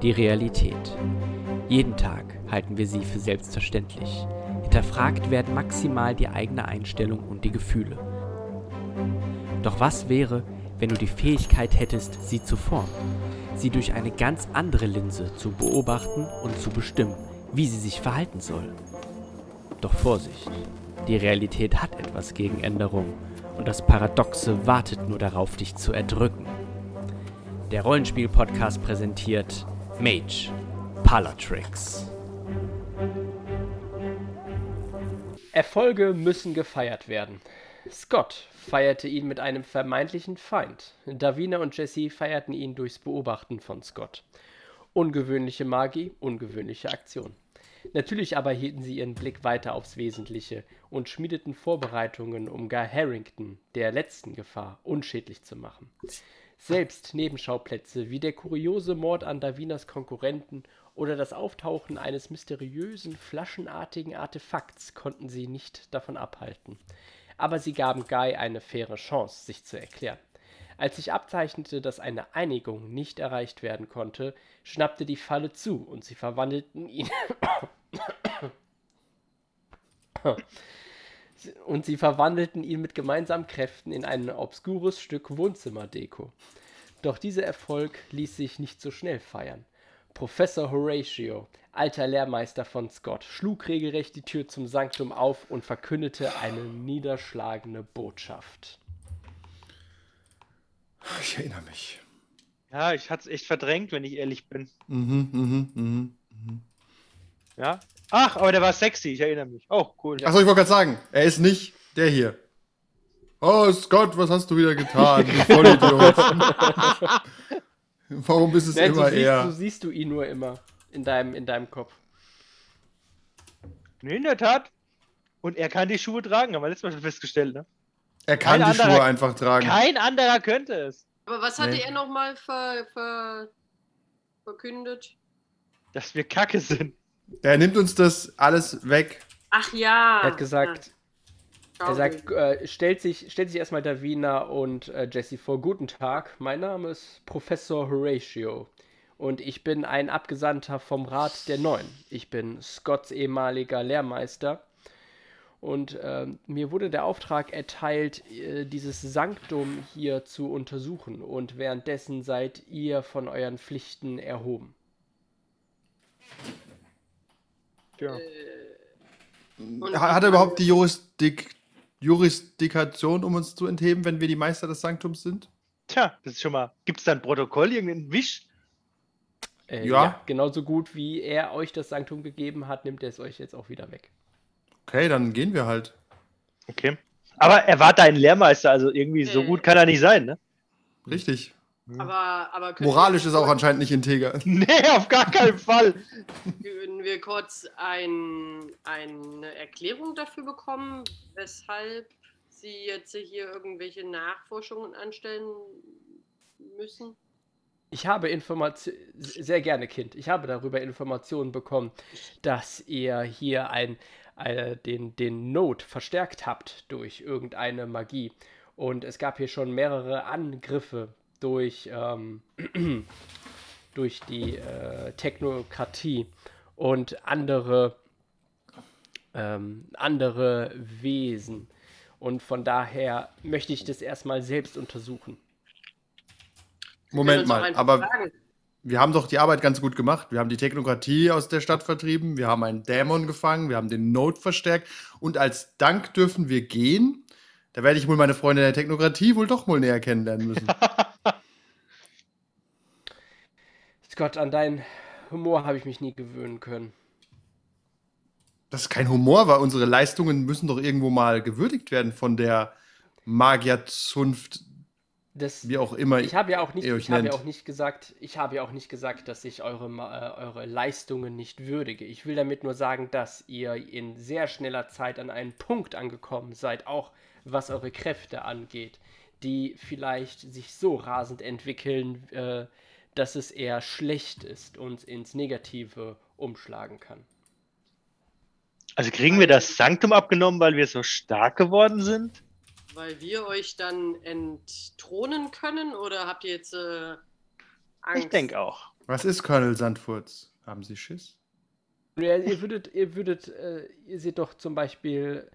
Die Realität. Jeden Tag halten wir sie für selbstverständlich. Hinterfragt werden maximal die eigene Einstellung und die Gefühle. Doch was wäre, wenn du die Fähigkeit hättest, sie zu formen? Sie durch eine ganz andere Linse zu beobachten und zu bestimmen, wie sie sich verhalten soll. Doch Vorsicht, die Realität hat etwas gegen Änderung und das Paradoxe wartet nur darauf, dich zu erdrücken. Der Rollenspiel-Podcast präsentiert Mage Palatrix. Erfolge müssen gefeiert werden. Scott feierte ihn mit einem vermeintlichen Feind. Davina und Jesse feierten ihn durchs Beobachten von Scott. Ungewöhnliche Magie, ungewöhnliche Aktion. Natürlich aber hielten sie ihren Blick weiter aufs Wesentliche und schmiedeten Vorbereitungen, um Guy Harrington, der letzten Gefahr, unschädlich zu machen. Selbst Nebenschauplätze wie der kuriose Mord an Davinas Konkurrenten oder das Auftauchen eines mysteriösen, flaschenartigen Artefakts konnten sie nicht davon abhalten. Aber sie gaben Guy eine faire Chance, sich zu erklären. Als sich abzeichnete, dass eine Einigung nicht erreicht werden konnte, schnappte die Falle zu und sie verwandelten ihn. Und sie verwandelten ihn mit gemeinsamen Kräften in ein obskures Stück Wohnzimmerdeko. Doch dieser Erfolg ließ sich nicht so schnell feiern. Professor Horatio, alter Lehrmeister von Scott, schlug regelrecht die Tür zum Sanktum auf und verkündete eine niederschlagende Botschaft. Ich erinnere mich. Ja, ich hatte es echt verdrängt, wenn ich ehrlich bin. Mhm, mhm, mhm, mhm. Ja? Ach, aber der war sexy, ich erinnere mich. Oh, cool. Achso, ich wollte gerade sagen, er ist nicht der hier. Oh Scott, was hast du wieder getan? Du Vollidiot. Warum bist es Nein, immer so siehst, er? so siehst du ihn nur immer in deinem, in deinem Kopf. Nee, in der Tat. Und er kann die Schuhe tragen, haben wir letztes Mal schon festgestellt, ne? Er kann Kein die anderer- Schuhe einfach tragen. Kein anderer könnte es. Aber was hatte Nee. er nochmal ver, ver, verkündet? Dass wir kacke sind. Er nimmt uns das alles weg. Ach ja. Er hat gesagt, ja, er sagt, äh, stellt sich, stellt sich erstmal Davina und äh, Jesse vor. Guten Tag, mein Name ist Professor Horatio und ich bin ein Abgesandter vom Rat der Neuen. Ich bin Scotts ehemaliger Lehrmeister und ähm, mir wurde der Auftrag erteilt, äh, dieses Sanktum hier zu untersuchen und währenddessen seid ihr von euren Pflichten erhoben. Ja. Und Hat er überhaupt die Jurisdik Jurisdikation, um uns zu entheben, wenn wir die Meister des Sanktums sind? Tja, das ist schon mal. Gibt es da ein Protokoll, irgendeinen Wisch? Äh, Ja. ja. genauso gut wie er euch das Sanktum gegeben hat, nimmt er es euch jetzt auch wieder weg. Okay, dann gehen wir halt. Okay. Aber er war dein Lehrmeister, also irgendwie so Äh. gut kann er nicht sein, ne? Richtig. Aber, aber können Moralisch wir, ist auch anscheinend nicht integer. Nee, auf gar keinen Fall. Würden wir kurz ein, eine Erklärung dafür bekommen, weshalb Sie jetzt hier irgendwelche Nachforschungen anstellen müssen? Ich habe Informationen, sehr gerne Kind, ich habe darüber Informationen bekommen, dass ihr hier ein, äh, den, den Node verstärkt habt durch irgendeine Magie. Und es gab hier schon mehrere Angriffe durch, ähm, durch die äh, Technokratie und andere, ähm, andere Wesen. Und von daher möchte ich das erstmal selbst untersuchen. Moment mal, aber fragen. wir haben doch die Arbeit ganz gut gemacht. Wir haben die Technokratie aus der Stadt vertrieben, wir haben einen Dämon gefangen, wir haben den Node verstärkt und als Dank dürfen wir gehen. Da werde ich wohl meine Freunde der Technokratie wohl doch mal näher kennenlernen müssen. Scott, an deinen Humor habe ich mich nie gewöhnen können. Das ist kein Humor, weil unsere Leistungen müssen doch irgendwo mal gewürdigt werden von der Magierzunft, Das, wie auch immer. ich habe ja auch nicht, ich habe ja auch nicht gesagt, ich habe ja auch nicht gesagt, dass ich eure, äh, eure Leistungen nicht würdige. Ich will damit nur sagen, dass ihr in sehr schneller Zeit an einen Punkt angekommen seid, auch was eure Kräfte angeht, die vielleicht sich so rasend entwickeln, äh, dass es eher schlecht ist und ins Negative umschlagen kann. Also kriegen wir das Sanktum abgenommen, weil wir so stark geworden sind? Weil wir euch dann entthronen können oder habt ihr jetzt äh, Angst? Ich denke auch. Was ist Colonel Sandfurz? Haben Sie Schiss? Ja, ihr würdet, ihr würdet, äh, ihr seht doch zum Beispiel,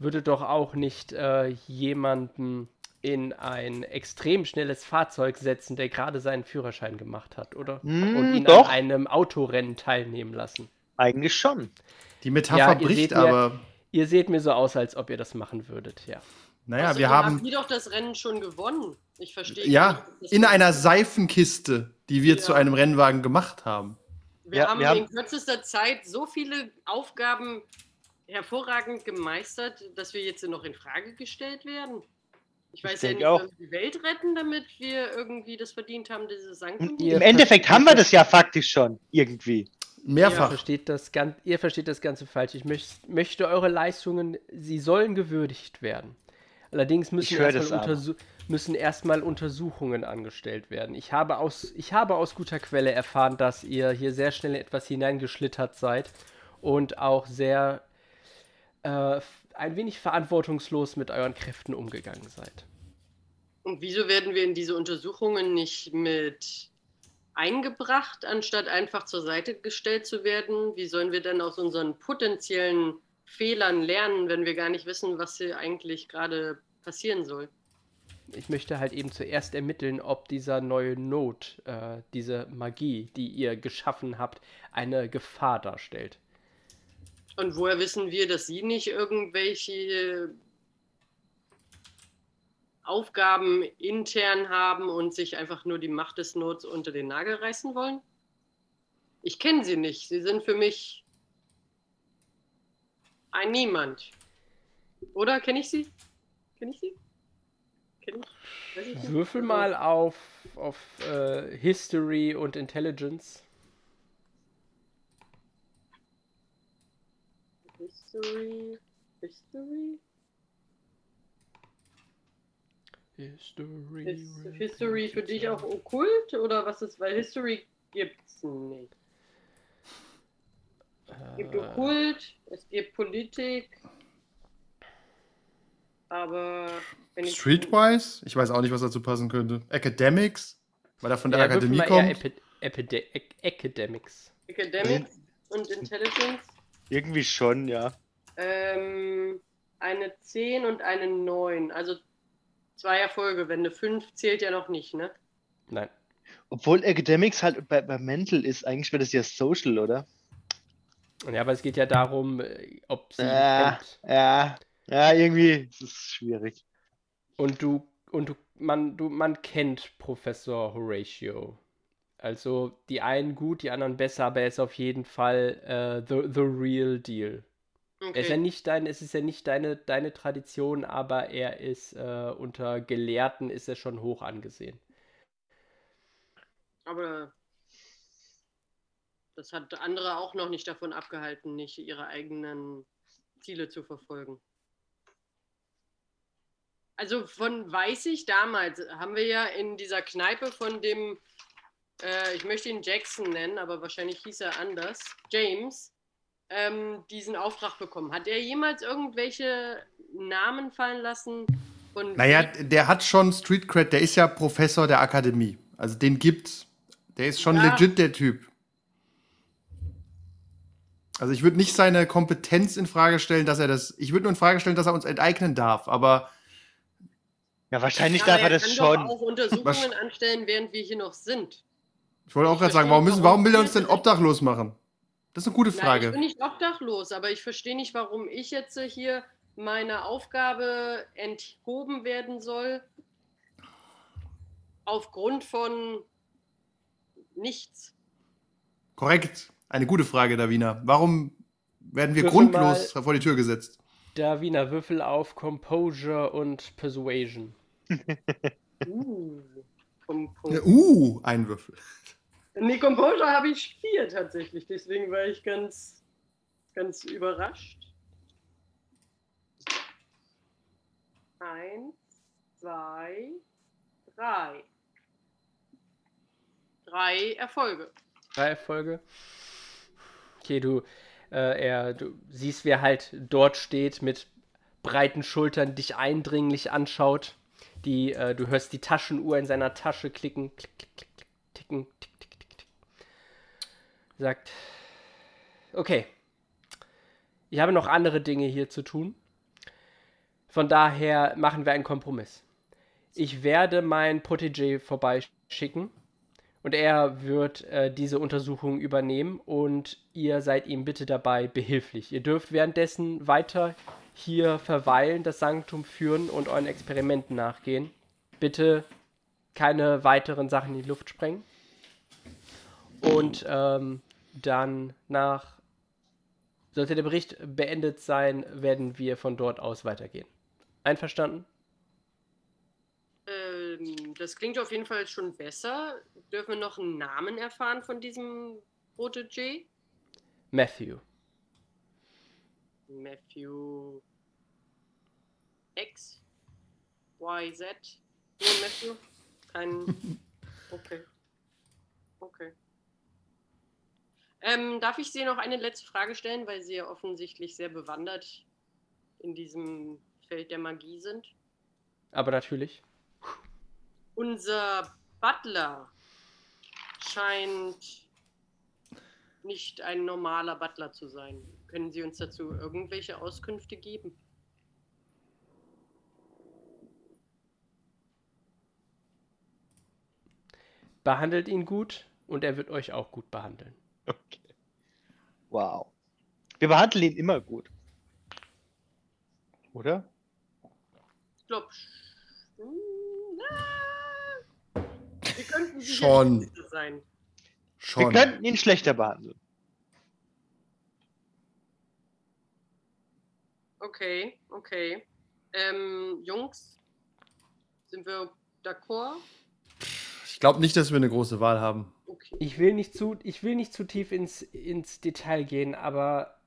würdet doch auch nicht äh, jemanden in ein extrem schnelles Fahrzeug setzen, der gerade seinen Führerschein gemacht hat, oder? Hm, Und ihn doch. an einem Autorennen teilnehmen lassen. Eigentlich schon. Die Metapher Ja, bricht mir- aber. Ihr seht mir so aus, als ob ihr das machen würdet, ja. Naja, Außerdem wir haben. die doch das Rennen schon gewonnen. Ich verstehe. Ja, nicht, in einer Seifenkiste, die wir Ja. zu einem Rennwagen gemacht haben. Wir Ja, haben wir haben- in kürzester Zeit so viele Aufgaben hervorragend gemeistert, dass wir jetzt noch in Frage gestellt werden. Ich weiß ja denke nicht, auch. wollen wir die Welt retten, damit wir irgendwie das verdient haben. Und ihr- Im Endeffekt haben wir das ja faktisch schon. Irgendwie. Ihr Mehrfach. versteht, das gan ihr versteht das Ganze falsch. Ich möcht möchte eure Leistungen, sie sollen gewürdigt werden. Allerdings müssen erstmal, untersu müssen erstmal Untersuchungen angestellt werden. Ich habe, aus, ich habe aus guter Quelle erfahren, dass ihr hier sehr schnell in etwas hineingeschlittert seid und auch sehr äh, ein wenig verantwortungslos mit euren Kräften umgegangen seid. Und wieso werden wir in diese Untersuchungen nicht mit eingebracht, anstatt einfach zur Seite gestellt zu werden? Wie sollen wir denn aus unseren potenziellen Fehlern lernen, wenn wir gar nicht wissen, was hier eigentlich gerade passieren soll? Ich möchte halt eben zuerst ermitteln, ob dieser neue Node, äh, diese Magie, die ihr geschaffen habt, eine Gefahr darstellt. Und woher wissen wir, dass Sie nicht irgendwelche Aufgaben intern haben und sich einfach nur die Macht des Nots unter den Nagel reißen wollen? Ich kenne Sie nicht. Sie sind für mich ein Niemand. Oder kenne ich Sie? Kenne ich Sie? Kenn ich? Ich. Würfel mal auf, auf äh, History und Intelligence. History. History? History. Ist History für dich auch okkult oder was ist? Weil History gibt's nicht. Es gibt Äh, Okkult, es gibt Politik, aber wenn ich Streetwise? Ich weiß auch nicht, was dazu passen könnte. Academics? Weil er von der ja, Akademie kommt. Epi Epide Academics. Academics und Intelligence Irgendwie schon, ja. ähm, eine 10 und eine 9, also zwei Erfolge. Wenn eine 5 zählt ja noch nicht, ne? Nein. Obwohl Academics halt bei, bei Mental ist, eigentlich wäre das ja Social, oder? Ja, aber es geht ja darum, äh, ob sie Ja, kennt. ja, ja, irgendwie ist es schwierig. Und du, und du, man, du, man kennt Professor Horatio. Also die einen gut, die anderen besser, aber er ist auf jeden Fall äh, the, the real deal. Er ist ja Okay. nicht dein, es ist ja nicht deine, deine Tradition, aber er ist äh, unter Gelehrten ist er schon hoch angesehen. Aber das hat andere auch noch nicht davon abgehalten, nicht ihre eigenen Ziele zu verfolgen. Also von weiß ich damals, haben wir ja in dieser Kneipe von dem, äh, ich möchte ihn Jackson nennen, aber wahrscheinlich hieß er anders, James, ähm, diesen Auftrag bekommen. Hat er jemals irgendwelche Namen fallen lassen? Von Naja, der hat schon Street Cred, der ist ja Professor der Akademie. Also den gibt's. Der ist schon Ja. legit, der Typ. Also ich würde nicht seine Kompetenz in Frage stellen, dass er das. Ich würde nur in Frage stellen, dass er uns enteignen darf. Aber Ja, wahrscheinlich Ja, darf aber er das kann schon. Doch auch Untersuchungen anstellen, während wir hier noch sind. Ich wollte auch gerade sagen, warum, müssen, warum will er uns denn obdachlos machen? Das ist eine gute Nein, ich Frage. bin nicht obdachlos, aber ich verstehe nicht, warum ich jetzt hier meiner Aufgabe enthoben werden soll. Aufgrund von nichts. Korrekt. Eine gute Frage, Davina. Warum werden wir Würfel grundlos vor die Tür gesetzt? Davina, Würfel auf Composure und Persuasion. Uh, vom, vom, Ja, uh, ein Würfel. Nee, Composure habe ich vier tatsächlich, deswegen war ich ganz, ganz überrascht. Eins, zwei, drei. Drei Erfolge. Drei Erfolge. Okay, du, äh, er, du siehst, wer halt dort steht, mit breiten Schultern dich eindringlich anschaut. Die, äh, du hörst die Taschenuhr in seiner Tasche klicken, klick, klick, klick, klick, ticken, tick, tick, tick, tick. sagt, okay, ich habe noch andere Dinge hier zu tun. Von daher machen wir einen Kompromiss. Ich werde mein Protégé vorbeischicken und er wird äh, diese Untersuchung übernehmen und ihr seid ihm bitte dabei behilflich. Ihr dürft währenddessen weiter hier verweilen, das Sanktum führen und euren Experimenten nachgehen. Bitte keine weiteren Sachen in die Luft sprengen. Und ähm, dann nach, sollte der Bericht beendet sein, werden wir von dort aus weitergehen. Einverstanden? Ähm, das klingt auf jeden Fall schon besser. Dürfen wir noch einen Namen erfahren von diesem Protégé? Matthew. Matthew X, Y, Z. Nur Matthew? Kein. Okay. Okay. Ähm, darf ich Sie noch eine letzte Frage stellen, weil Sie ja offensichtlich sehr bewandert in diesem Feld der Magie sind? Aber natürlich. Unser Butler scheint nicht ein normaler Butler zu sein. Können Sie uns dazu irgendwelche Auskünfte geben? Behandelt ihn gut und er wird euch auch gut behandeln. Okay. Wow. Wir behandeln ihn immer gut. Oder? Ich glaube, wir könnten Schon. nicht sein. Wir Schon. könnten ihn schlechter behandeln. Okay, okay. Ähm, Jungs, sind wir d'accord? Ich glaube nicht, dass wir eine große Wahl haben. Okay. Ich will nicht zu, ich will nicht zu tief ins, ins Detail gehen, aber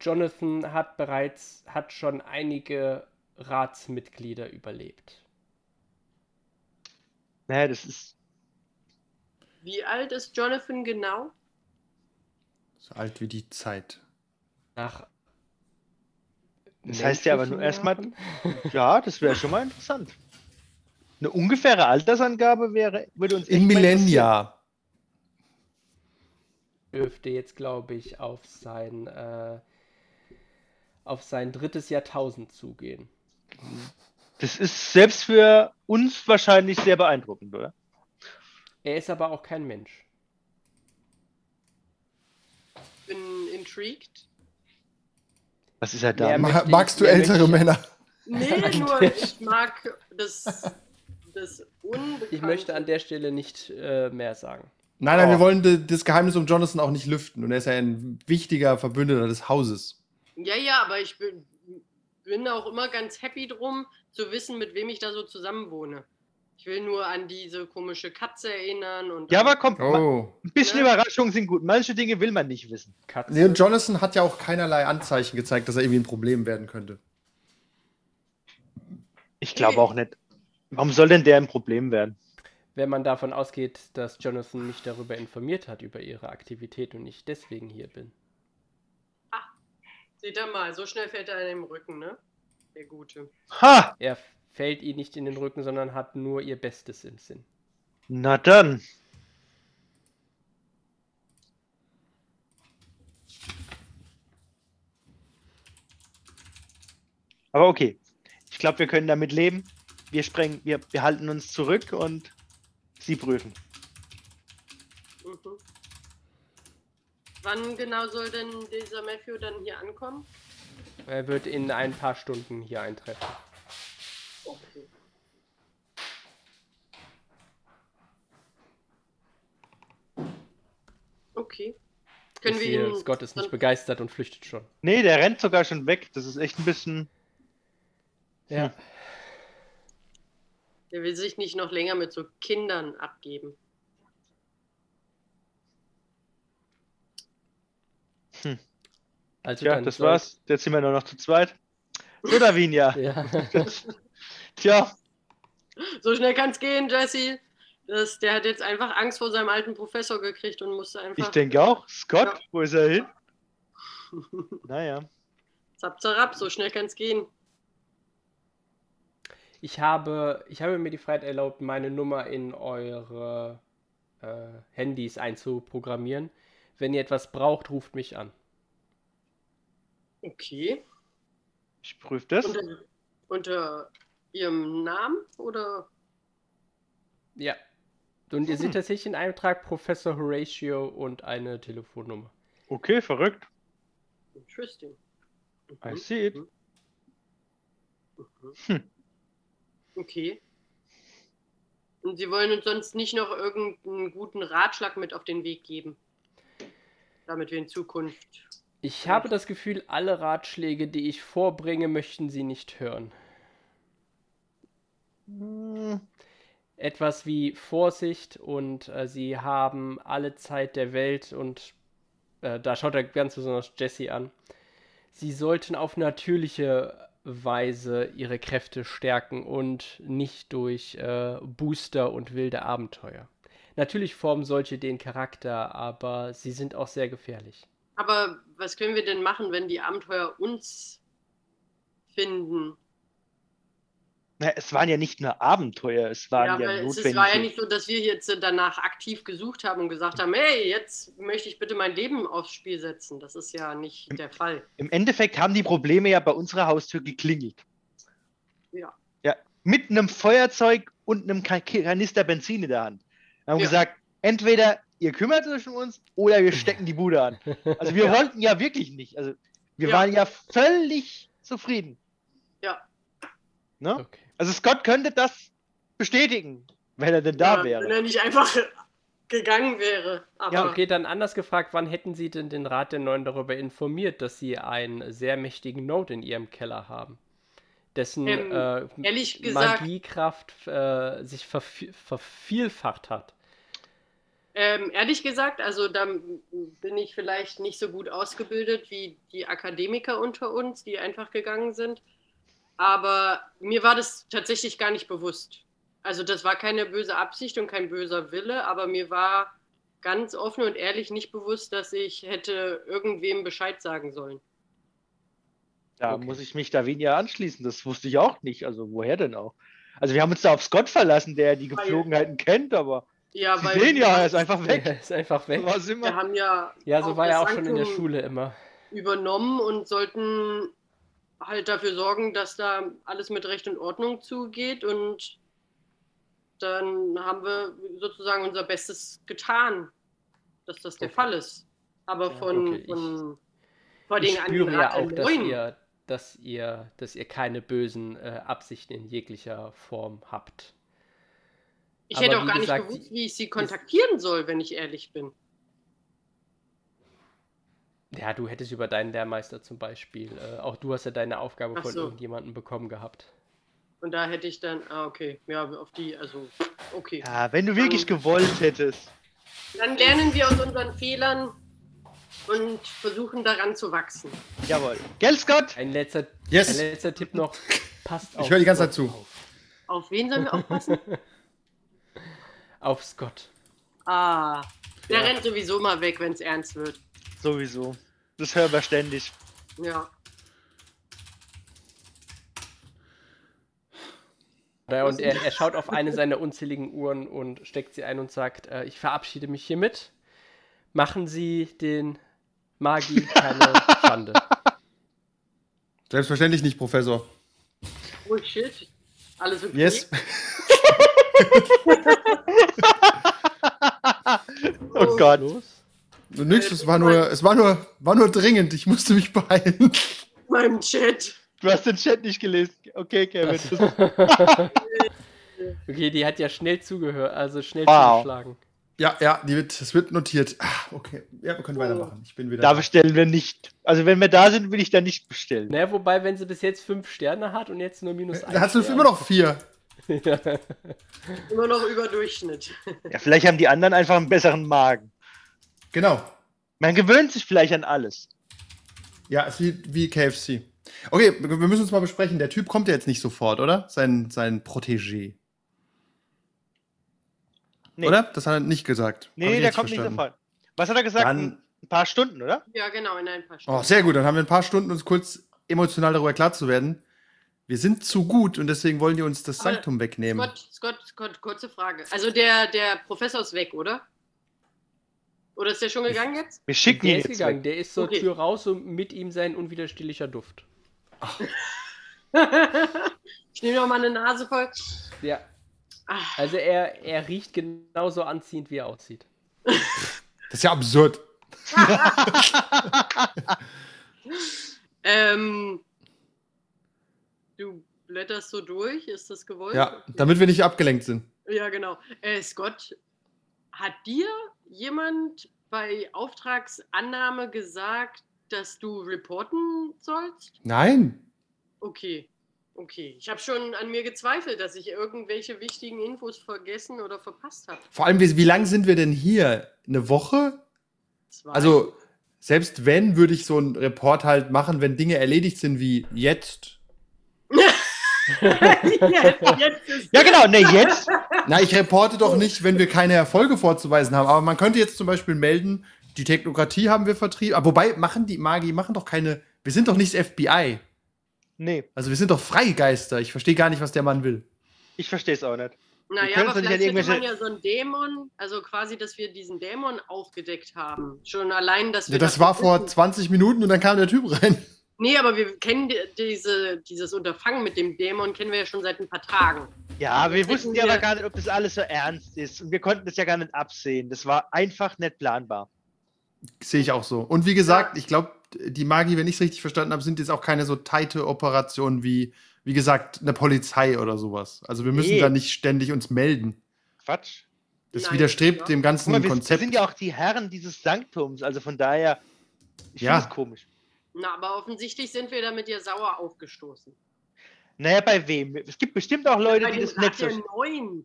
Jonathan hat bereits, hat schon einige Ratsmitglieder überlebt. Naja, das ist. Wie alt ist Jonathan genau? So alt wie die Zeit. Nach Das heißt ja aber nur erstmal-? Ja, das wäre schon mal interessant. Eine ungefähre Altersangabe wäre, würde uns In Millennia. dürfte jetzt, glaube ich, auf sein, äh, auf sein drittes Jahrtausend zugehen. Das ist selbst für uns wahrscheinlich sehr beeindruckend, oder? Er ist aber auch kein Mensch. Bin intrigued. Was ist er da? möchte ich- magst du er ältere möchte- Männer? Nee, nur ich mag das, das Unbekannte. Ich möchte an der Stelle nicht äh, mehr sagen. Nein, nein, Oh. wir wollen das Geheimnis um Jonathan auch nicht lüften. Und er ist ja ein wichtiger Verbündeter des Hauses. Ja, ja, aber ich bin, bin auch immer ganz happy drum, zu wissen, mit wem ich da so zusammenwohne. Ich will nur an diese komische Katze erinnern und. Ja, aber komm, Oh. ein bisschen Ne? Überraschungen sind gut. Manche Dinge will man nicht wissen. Katze. Nee, und Jonathan hat ja auch keinerlei Anzeichen gezeigt, dass er irgendwie ein Problem werden könnte. Ich glaube auch nicht. Warum soll denn der ein Problem werden? Wenn man davon ausgeht, dass Jonathan mich darüber informiert hat, über ihre Aktivität und ich deswegen hier bin. Seht ihr mal, so schnell fällt er in den Rücken, ne? Der Gute. Ha! Er fällt ihr nicht in den Rücken, sondern hat nur ihr Bestes im Sinn. Na dann. Aber okay. Ich glaube, wir können damit leben. Wir sprengen, wir, wir halten uns zurück und sie prüfen. Mhm. Wann genau soll denn dieser Matthew dann hier ankommen? Er wird in ein paar Stunden hier eintreffen. Okay. Okay. Können ich wir sehe, ihn. Scott ist nicht begeistert und flüchtet schon. Nee, der rennt sogar schon weg. Das ist echt ein bisschen. Ja. Der will sich nicht noch länger mit so Kindern abgeben. Also Ja, das war's. Jetzt sind wir nur noch zu zweit. So, Davinia. Ja. Tja, So schnell kann's gehen, Jesse. Das, der hat jetzt einfach Angst vor seinem alten Professor gekriegt und musste einfach. ich denke auch. Scott, Ja. wo ist er hin? Naja. Zap, zarab, so schnell kann's gehen. Ich habe, ich habe mir die Freiheit erlaubt, meine Nummer in eure äh, Handys einzuprogrammieren. Wenn ihr etwas braucht, ruft mich an. Okay. Ich prüfe das. Unter, unter Ihrem Namen oder? Ja. Und ihr seht tatsächlich in einem Trag Professor Horatio und eine Telefonnummer. Okay, verrückt. Interesting. I Mhm. see it. Mhm. Mhm. Hm. Okay. Und Sie wollen uns sonst nicht noch irgendeinen guten Ratschlag mit auf den Weg geben, damit wir in Zukunft. Ich habe das Gefühl, alle Ratschläge, die ich vorbringe, möchten Sie nicht hören. Hm, Etwas wie Vorsicht und äh, Sie haben alle Zeit der Welt und äh, da schaut er ganz besonders Jesse an. Sie sollten auf natürliche Weise ihre Kräfte stärken und nicht durch äh, Booster und wilde Abenteuer. Natürlich formen solche den Charakter, aber sie sind auch sehr gefährlich. Aber was können wir denn machen, wenn die Abenteuer uns finden? Na, es waren ja nicht nur Abenteuer, es waren Ja, ja, es, war ja nicht so, dass wir jetzt danach aktiv gesucht haben und gesagt haben, hey, jetzt möchte ich bitte mein Leben aufs Spiel setzen. Das ist ja nicht der Fall. Im Endeffekt haben die Probleme ja bei unserer Haustür geklingelt. Ja. Ja, mit einem Feuerzeug und einem Ka- Kanister Benzin in der Hand. Wir haben Ja. gesagt, entweder ihr kümmert euch um uns oder wir stecken die Bude an. Also wir Ja. wollten ja wirklich nicht. Also wir Ja. waren ja völlig zufrieden. Ja. Ne? Okay. Also Scott könnte das bestätigen, wenn er denn da ja, wäre. Wenn er nicht einfach gegangen wäre. Aber Ja, Okay, dann anders gefragt, wann hätten Sie denn den Rat der Neuen darüber informiert, dass Sie einen sehr mächtigen Node in Ihrem Keller haben? Dessen Ähm, äh, Magiekraft äh, sich vervi vervielfacht hat. Ähm, ehrlich gesagt, also da bin ich vielleicht nicht so gut ausgebildet wie die Akademiker unter uns, die einfach gegangen sind. Aber mir war das tatsächlich gar nicht bewusst. Also das war keine böse Absicht und kein böser Wille, aber mir war ganz offen und ehrlich nicht bewusst, dass ich hätte irgendwem Bescheid sagen sollen. Da Okay. muss ich mich da weniger anschließen. Das wusste ich auch nicht. Also woher denn auch? Also wir haben uns da auf Scott verlassen, der die Weil- Geflogenheiten kennt, aber Ja, Sie sehen ja, er ist einfach Er weg. ist einfach weg. Wir haben ja, Ja, so auch war er auch schon in der Schule immer. übernommen und sollten halt dafür sorgen, dass da alles mit Recht und Ordnung zugeht. Und dann haben wir sozusagen unser Bestes getan, dass das der Okay. Fall ist. Aber Ja, von, okay, ich- von vor Ich den spüre ja auch, dass ihr, dass ihr, dass ihr keine bösen äh, Absichten in jeglicher Form habt. Ich aber hätte auch gar gesagt, nicht gewusst, wie ich sie kontaktieren soll, wenn ich ehrlich bin. Ja, du hättest über deinen Lehrmeister zum Beispiel, äh, auch du hast ja deine Aufgabe Ach von so. irgendjemandem bekommen gehabt. Und da hätte ich dann, ah, okay, ja, auf die, also, okay. Ja, wenn du wirklich gewollt hättest. Dann lernen wir aus unseren Fehlern und versuchen daran zu wachsen. Jawohl. Gell, Scott? Ein letzter, Yes. ein letzter Tipp noch, passt auf höre die ganze Zeit zu. Auf. Auf wen sollen wir aufpassen? auf Scott. Ah, der Ja. rennt sowieso mal weg, wenn es ernst wird. Sowieso. Das hören wir ständig. Ja. Und er, er schaut auf eine seiner unzähligen Uhren und steckt sie ein und sagt, äh, ich verabschiede mich hiermit. Machen Sie den Magi keine Schande. Selbstverständlich nicht, Professor. Oh shit. Alles okay? Yes. Oh Gott. Los. Nix, es war nur, es war nur, war nur dringend. Ich musste mich beeilen. Meinem Chat. Du hast den Chat nicht gelesen. Okay, Kevin. Das, okay, die hat ja schnell zugehört, also schnell Wow. zugeschlagen. Ja, ja, die wird, es wird notiert. Ah, okay. Ja, wir können weitermachen. Ich bin wieder. da da. bestellen wir nicht. Also wenn wir da sind, will ich da nicht bestellen. Naja, wobei, wenn sie bis jetzt fünf Sterne hat und jetzt nur minus Da hast du immer noch vier. ja. Immer noch über Durchschnitt. Ja, vielleicht haben die anderen einfach einen besseren Magen. Genau. Man gewöhnt sich vielleicht an alles. Ja, es ist wie, wie KFC. Okay, wir müssen uns mal besprechen. Der Typ kommt ja jetzt nicht sofort, oder? Sein, sein Protégé. Nee. Oder? Das hat er nicht gesagt. Nee, der kommt nicht verstanden. sofort. Was hat er gesagt? Dann- ein paar Stunden, oder? Ja, genau, in ein paar Stunden. Oh, sehr gut. Dann haben wir ein paar Stunden, uns kurz emotional darüber klar zu werden. Wir sind zu gut und deswegen wollen die uns das Aber Sanktum wegnehmen. Scott, Scott, Scott, kurze Frage. Also der, der Professor ist weg, oder? Oder ist der schon gegangen jetzt? Wir schicken Der ihn ist jetzt gegangen, weg. der ist zur Okay. Tür raus und mit ihm sein unwiderstehlicher Duft. ich nehme noch mal eine Nase voll. Ja. Ah, Also er, er riecht genauso anziehend, wie er aussieht. Das ist ja absurd. ähm, du blätterst so durch, ist das gewollt? Ja, damit wir nicht abgelenkt sind. Ja, genau. Äh, Scott, hat dir jemand bei Auftragsannahme gesagt, dass du reporten sollst? Nein. Okay. Okay. Ich habe schon an mir gezweifelt, dass ich irgendwelche wichtigen Infos vergessen oder verpasst habe. Vor allem, wie, wie lang sind wir denn hier? Eine Woche? Zwei. Also, selbst wenn, würde ich so einen Report halt machen, wenn Dinge erledigt sind wie jetzt. Jetzt, jetzt ist Ja, genau, ne, jetzt. Na, ich reporte doch nicht, wenn wir keine Erfolge vorzuweisen haben. Aber man könnte jetzt zum Beispiel melden, die Technokratie haben wir vertrieben. Aber wobei, machen die Magi, machen doch keine. Wir sind doch nicht das FBI. Nee, Also wir sind doch Freigeister. Ich verstehe gar nicht, was der Mann will. ich verstehe es auch nicht. Naja, aber vielleicht hätte man irgendwelche- ja so einen Dämon, also quasi, dass wir diesen Dämon aufgedeckt haben. Schon allein, dass wir. Ja, das dafür war vor wissen. 20 Minuten und dann kam der Typ rein. Nee, aber wir kennen die, diese, dieses Unterfangen mit dem Dämon, kennen wir ja schon seit ein paar Tagen. Ja, wir Jetzt wussten ja aber wir- gar nicht, ob das alles so ernst ist. Und wir konnten das ja gar nicht absehen. Das war einfach nicht planbar. Sehe ich auch so. Und wie gesagt, ich glaube, die Magi, wenn ich es richtig verstanden habe, sind jetzt auch keine so teite Operationen wie, wie gesagt, eine Polizei oder sowas. Also wir müssen Nee. da nicht ständig uns melden. Quatsch. Das Nein, widerstrebt ja. dem ganzen mal, wir, wir Konzept. sind ja auch die Herren dieses Sanktums. Also von daher, ich Ja. finde es komisch. Na, aber offensichtlich sind wir damit ja sauer aufgestoßen. Naja, bei wem? Es gibt bestimmt auch Leute, Bei die das nicht der Neuen.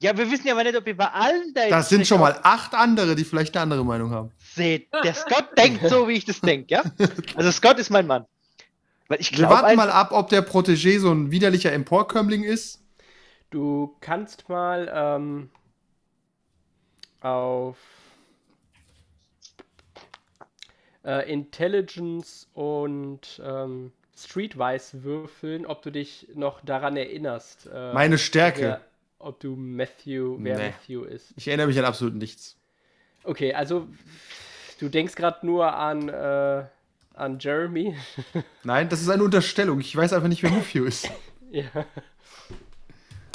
Ja, wir wissen ja aber nicht, ob wir bei allen da das sind schon mal acht andere, die vielleicht eine andere Meinung haben. Seht, der Scott denkt so, wie ich das denke, ja? Also Scott ist mein Mann. Weil ich Wir glaube warten mal ab, ob der Protégé so ein widerlicher Emporkömmling ist. Du kannst mal ähm, auf äh, Intelligence und ähm, Streetwise würfeln, ob du dich noch daran erinnerst. Äh, Meine Stärke. wer, ob du Matthew, wer Nee. Matthew ist. Ich erinnere mich an absolut nichts. Okay, also du denkst gerade nur an, äh, an Jeremy. Nein, das ist eine Unterstellung. Ich weiß einfach nicht, wer Matthew ist. ja.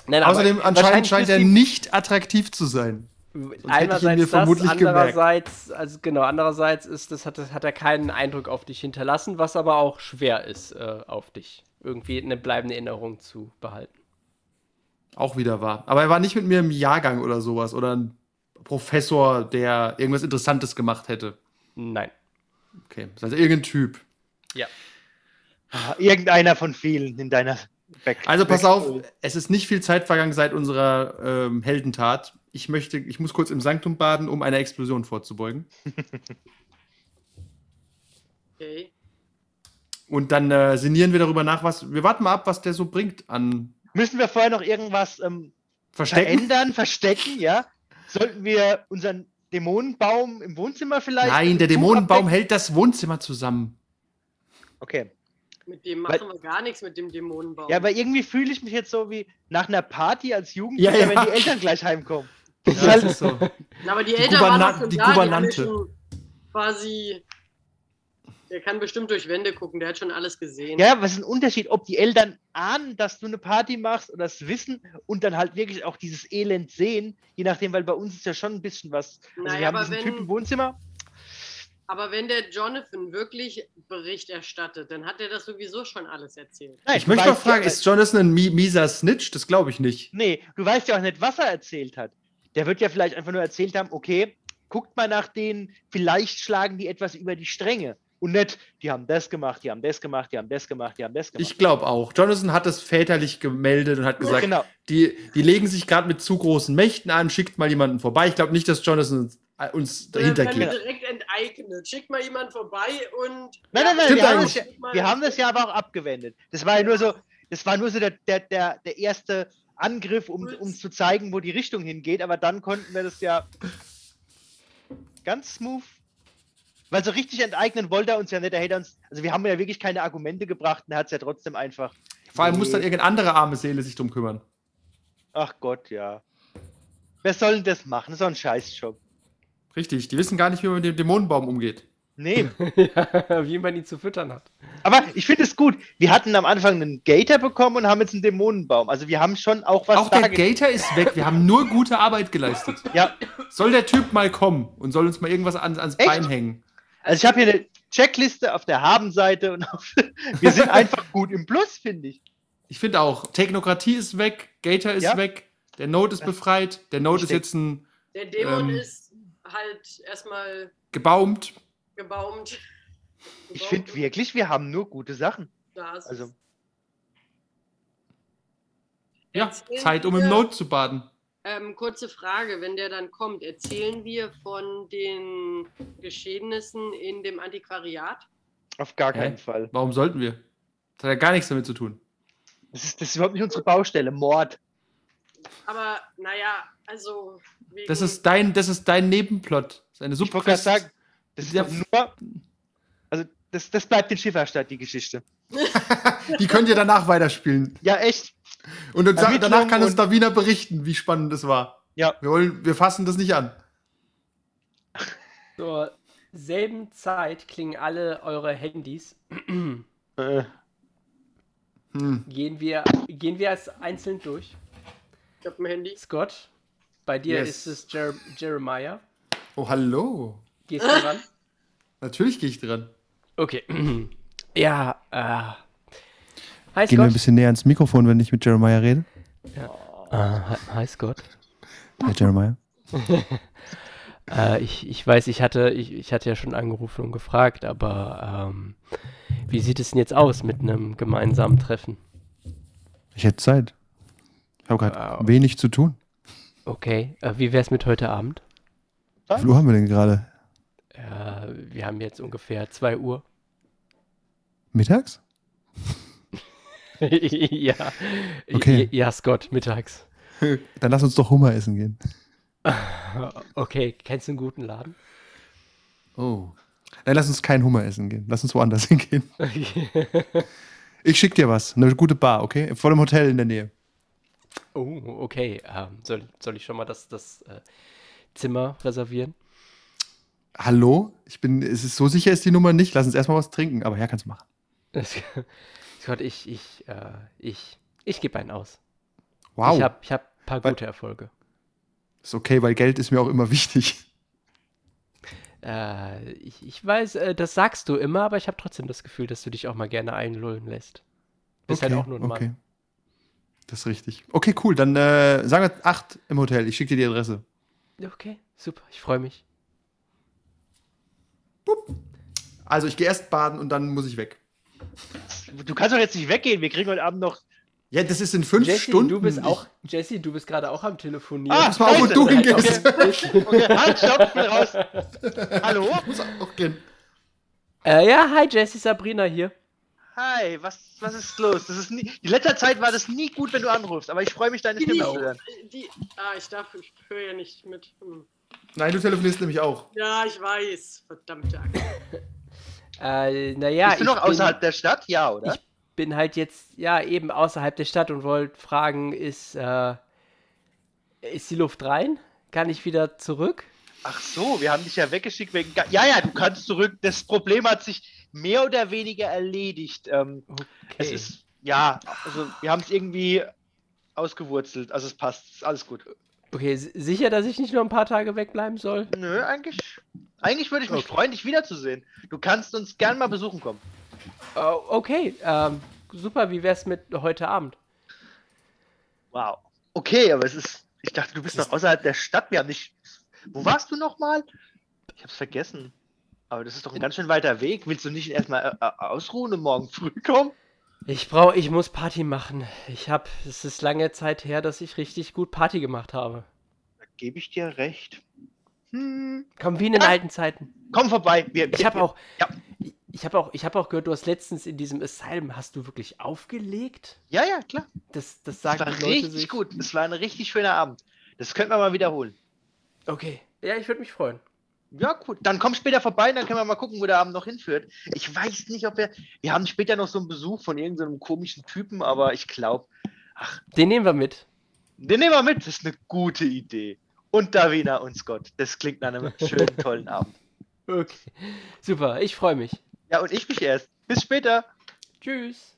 Nein, Außerdem, anscheinend scheint er nicht attraktiv zu sein. Ihn Einerseits mir das, vermutlich gemerkt. andererseits, also genau, andererseits ist das hat, das hat er keinen Eindruck auf dich hinterlassen, was aber auch schwer ist, äh, auf dich irgendwie eine bleibende Erinnerung zu behalten. Auch wieder wahr. Aber er war nicht mit mir im Jahrgang oder sowas. Oder ein Professor, der irgendwas Interessantes gemacht hätte. Nein. Okay, das ist also irgendein Typ. Ja. Ah, irgendeiner von vielen in deiner Back Also pass Back- auf, es ist nicht viel Zeit vergangen seit unserer ähm, Heldentat. Ich möchte, ich muss kurz im Sanktum baden, um einer Explosion vorzubeugen. Okay. Und dann äh, sinnieren wir darüber nach, was. Wir warten mal ab, was der so bringt an Müssen wir vorher noch irgendwas ähm, Verstecken. verändern, verstecken, ja? Sollten wir unseren Dämonenbaum im Wohnzimmer vielleicht? Nein, der Dämonenbaum abdecken? hält das Wohnzimmer zusammen. Okay. Mit dem Weil- machen wir gar nichts mit dem Dämonenbaum. Ja, aber irgendwie fühle ich mich jetzt so wie nach einer Party als Ja, Jugendlicher, ja. wenn die Eltern gleich heimkommen. Das ist halt so. Na, aber die, die Eltern waren Gouverna- doch schon die da, die haben ja Gouvernante. schon quasi. Der kann bestimmt durch Wände gucken, der hat schon alles gesehen. Ja, was ist ein Unterschied, ob die Eltern ahnen, dass du eine Party machst oder es wissen und dann halt wirklich auch dieses Elend sehen, je nachdem, weil bei uns ist ja schon ein bisschen was. Also Naja, wir haben aber diesen wenn- Typ im Wohnzimmer. Aber wenn der Jonathan wirklich Bericht erstattet, dann hat er das sowieso schon alles erzählt. Nein, Ich möchte mal weißt ja- fragen, ist Jonathan ein mi mieser Snitch? Das glaube ich nicht. Nee, du weißt ja auch nicht, was er erzählt hat. Der wird ja vielleicht einfach nur erzählt haben, okay, guckt mal nach denen, vielleicht schlagen die etwas über die Stränge. Und nicht, die haben das gemacht, die haben das gemacht, die haben das gemacht, die haben das gemacht. Ich glaube auch. Jonathan hat es väterlich gemeldet und hat gesagt, genau. die, die legen sich gerade mit zu großen Mächten an, schickt mal jemanden vorbei. Ich glaube nicht, dass Jonathan uns, äh, uns dahinter geht. direkt enteignet. Schickt mal jemand vorbei und. Nein, nein, nein, wir haben, ja, wir haben das ja aber auch abgewendet. Das war ja nur so, das war nur so der, der, der, der erste Angriff, um, um zu zeigen, wo die Richtung hingeht, aber dann konnten wir das ja ganz smooth. Weil so richtig enteignen wollte er uns ja nicht. Er hätte uns, also wir haben ja wirklich keine Argumente gebracht und er hat es ja trotzdem einfach. Vor allem muss dann irgendeine andere arme Seele sich drum kümmern. Ach Gott, ja. Wer soll denn das machen? Das ist doch ein Scheißjob. Richtig, die wissen gar nicht, wie man mit dem Dämonenbaum umgeht. Nee. ja, wie man ihn zu füttern hat. Aber ich finde es gut. Wir hatten am Anfang einen Gator bekommen und haben jetzt einen Dämonenbaum. Also wir haben schon auch was Auch der Gator ist weg. Wir haben nur gute Arbeit geleistet. Ja, Soll der Typ mal kommen und soll uns mal irgendwas an, ans Echt? Bein hängen? also ich habe hier eine Checkliste auf der Habenseite und auf, wir sind einfach gut im Plus, finde ich. Ich finde auch, Technokratie ist weg, Gator ist Ja. weg, der Node ist befreit, der Node ist jetzt ein Der Dämon Ähm. ist halt erstmal gebaumt. Gebaumt. Ich finde wirklich, wir haben nur gute Sachen. Da ist Also. Ja, Erzählen Zeit, um wir- im Node zu baden. Ähm, kurze Frage, wenn der dann kommt, erzählen wir von den Geschehnissen in dem Antiquariat? auf gar Hä? keinen Fall. Warum sollten wir? Das hat ja gar nichts damit zu tun. Das ist, das ist überhaupt nicht unsere Baustelle. Mord. Aber naja, also. Das ist dein, das ist dein Nebenplot. Das ist eine Ich wollte gerade Subquest. sagen, das ist Ja. doch nur. Also, das, das bleibt in Schifferstadt, die Geschichte. Die könnt ihr danach weiterspielen. Ja, echt. Und Ermittlung danach kann uns und- Davina berichten, wie spannend es war. Ja. Wir, wollen, wir fassen das nicht an. Zur selben Zeit klingen alle eure Handys. Äh, Hm. Gehen wir, gehen wir als einzeln durch. Ich hab ein Handy. Scott, bei dir Yes. ist es Jer Jeremiah. Oh, hallo. Gehst du ran? Natürlich gehe ich dran. Okay. ja, äh. Hi Gehen wir ein Scott. bisschen näher ans Mikrofon, wenn ich mit Jeremiah rede. Äh, hi, hi Scott. Hi Jeremiah. Äh, ich, ich weiß, ich hatte, ich, ich hatte ja schon angerufen und gefragt, aber ähm, wie sieht es denn jetzt aus mit einem gemeinsamen Treffen? Ich hätte Zeit. Ich habe gerade Wow. wenig zu tun. Okay, äh, wie wär's mit heute Abend? Wie viel Uhr haben wir denn gerade? Äh, wir haben jetzt ungefähr 2 Uhr. Mittags? ja. Okay. Ja, Scott, mittags. Dann lass uns doch Hummer essen gehen. Okay, kennst du einen guten Laden? Oh. Nein, lass uns kein Hummer essen gehen. Lass uns woanders hingehen. Okay. Ich schick dir was. Eine gute Bar, okay? Vor dem Hotel in der Nähe. Oh, okay. Ähm, soll, soll ich schon mal das, das äh, Zimmer reservieren? Hallo? Ich bin, es ist so sicher ist die Nummer nicht. Lass uns erstmal was trinken. Aber ja, kannst du machen. Scott, ich, ich, äh, ich, ich gebe einen aus. Wow. Ich habe ich hab ein paar Weil- gute Erfolge. ist okay, weil Geld ist mir auch immer wichtig. Äh, ich, ich weiß, äh, das sagst du immer, aber ich habe trotzdem das Gefühl, dass du dich auch mal gerne einlullen lässt. Bist halt auch nur ein Mann. okay. Das ist richtig. Okay, cool. Dann äh, sagen wir acht im Hotel. Ich schicke dir die Adresse. Okay, super, ich freue mich. Also ich gehe erst baden und dann muss ich weg. du kannst doch jetzt nicht weggehen. Wir kriegen heute Abend noch. Ja, das ist in fünf Jesse, Stunden. du bist Ich- auch, Jesse, du bist gerade auch am Telefonieren. Ah, Pass mal auf, wo du hingehst. Okay, halt, stopp, ich bin raus. Hallo? muss auch gehen. Äh, ja, hi Jesse, Sabrina hier. Hi, was, was ist los? Das ist nie, die letzter Zeit war das nie gut, wenn du anrufst, aber ich freue mich, deine Stimme zu hören. die, ah, ich darf, ich höre ja nicht mit. Hm. Nein, du telefonierst nämlich auch. Ja, ich weiß. Verdammte Axt. Äh, naja, Bist du noch ich bin, außerhalb der Stadt? Ja, oder? Ich- bin halt jetzt, ja, eben außerhalb der Stadt und wollte fragen, ist, äh, ist die Luft rein? Kann ich wieder zurück? Ach so, wir haben dich ja weggeschickt wegen. Ga- Ja, ja, du kannst zurück. Das Problem hat sich mehr oder weniger erledigt. Ähm, Okay. Es ist, ja, also wir haben es irgendwie ausgewurzelt. Also es passt, ist alles gut. Okay, si- sicher, dass ich nicht nur ein paar Tage wegbleiben soll? Nö, eigentlich, eigentlich würde ich mich Okay. freuen, dich wiederzusehen. Du kannst uns gern mal besuchen kommen. Oh, okay, ähm, super, wie wär's mit heute Abend? Wow. Okay, aber es ist. Ich dachte, du bist noch außerhalb der Stadt. Wir haben nicht. Wo warst du nochmal? Ich hab's vergessen. Aber das ist doch ein ganz schön weiter Weg. Willst du nicht erstmal äh, äh, ausruhen und morgen früh kommen? Ich brauche, ich muss Party machen. Ich hab, es ist lange Zeit her, dass ich richtig gut Party gemacht habe. Da gebe ich dir recht. Hm. Komm, wie in den Ja. alten Zeiten. Komm vorbei. Wir, Ich habe auch, Ja. ich- habe auch, ich habe auch gehört, du hast letztens in diesem Asylum, hast du wirklich aufgelegt? Ja, ja, klar. Das, das Das sagen war die Leute richtig sich. gut. Das war ein richtig schöner Abend. Das könnten wir mal wiederholen. Okay. Ja, ich würde mich freuen. Ja, cool. Dann komm später vorbei, dann können wir mal gucken, wo der Abend noch hinführt. Ich weiß nicht, ob wir. Wir haben später noch so einen Besuch von irgendeinem komischen Typen, aber ich glaube. Ach. Den nehmen wir mit. Den nehmen wir mit. Das ist eine gute Idee. Und Davina und Scott. Das klingt nach einem schönen, tollen Abend. Okay. Super, ich freue mich. Ja, und ich mich erst. Bis später. Tschüss.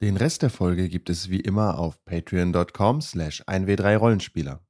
Den Rest der Folge gibt es wie immer auf patreon.com slash 1w3rollenspieler.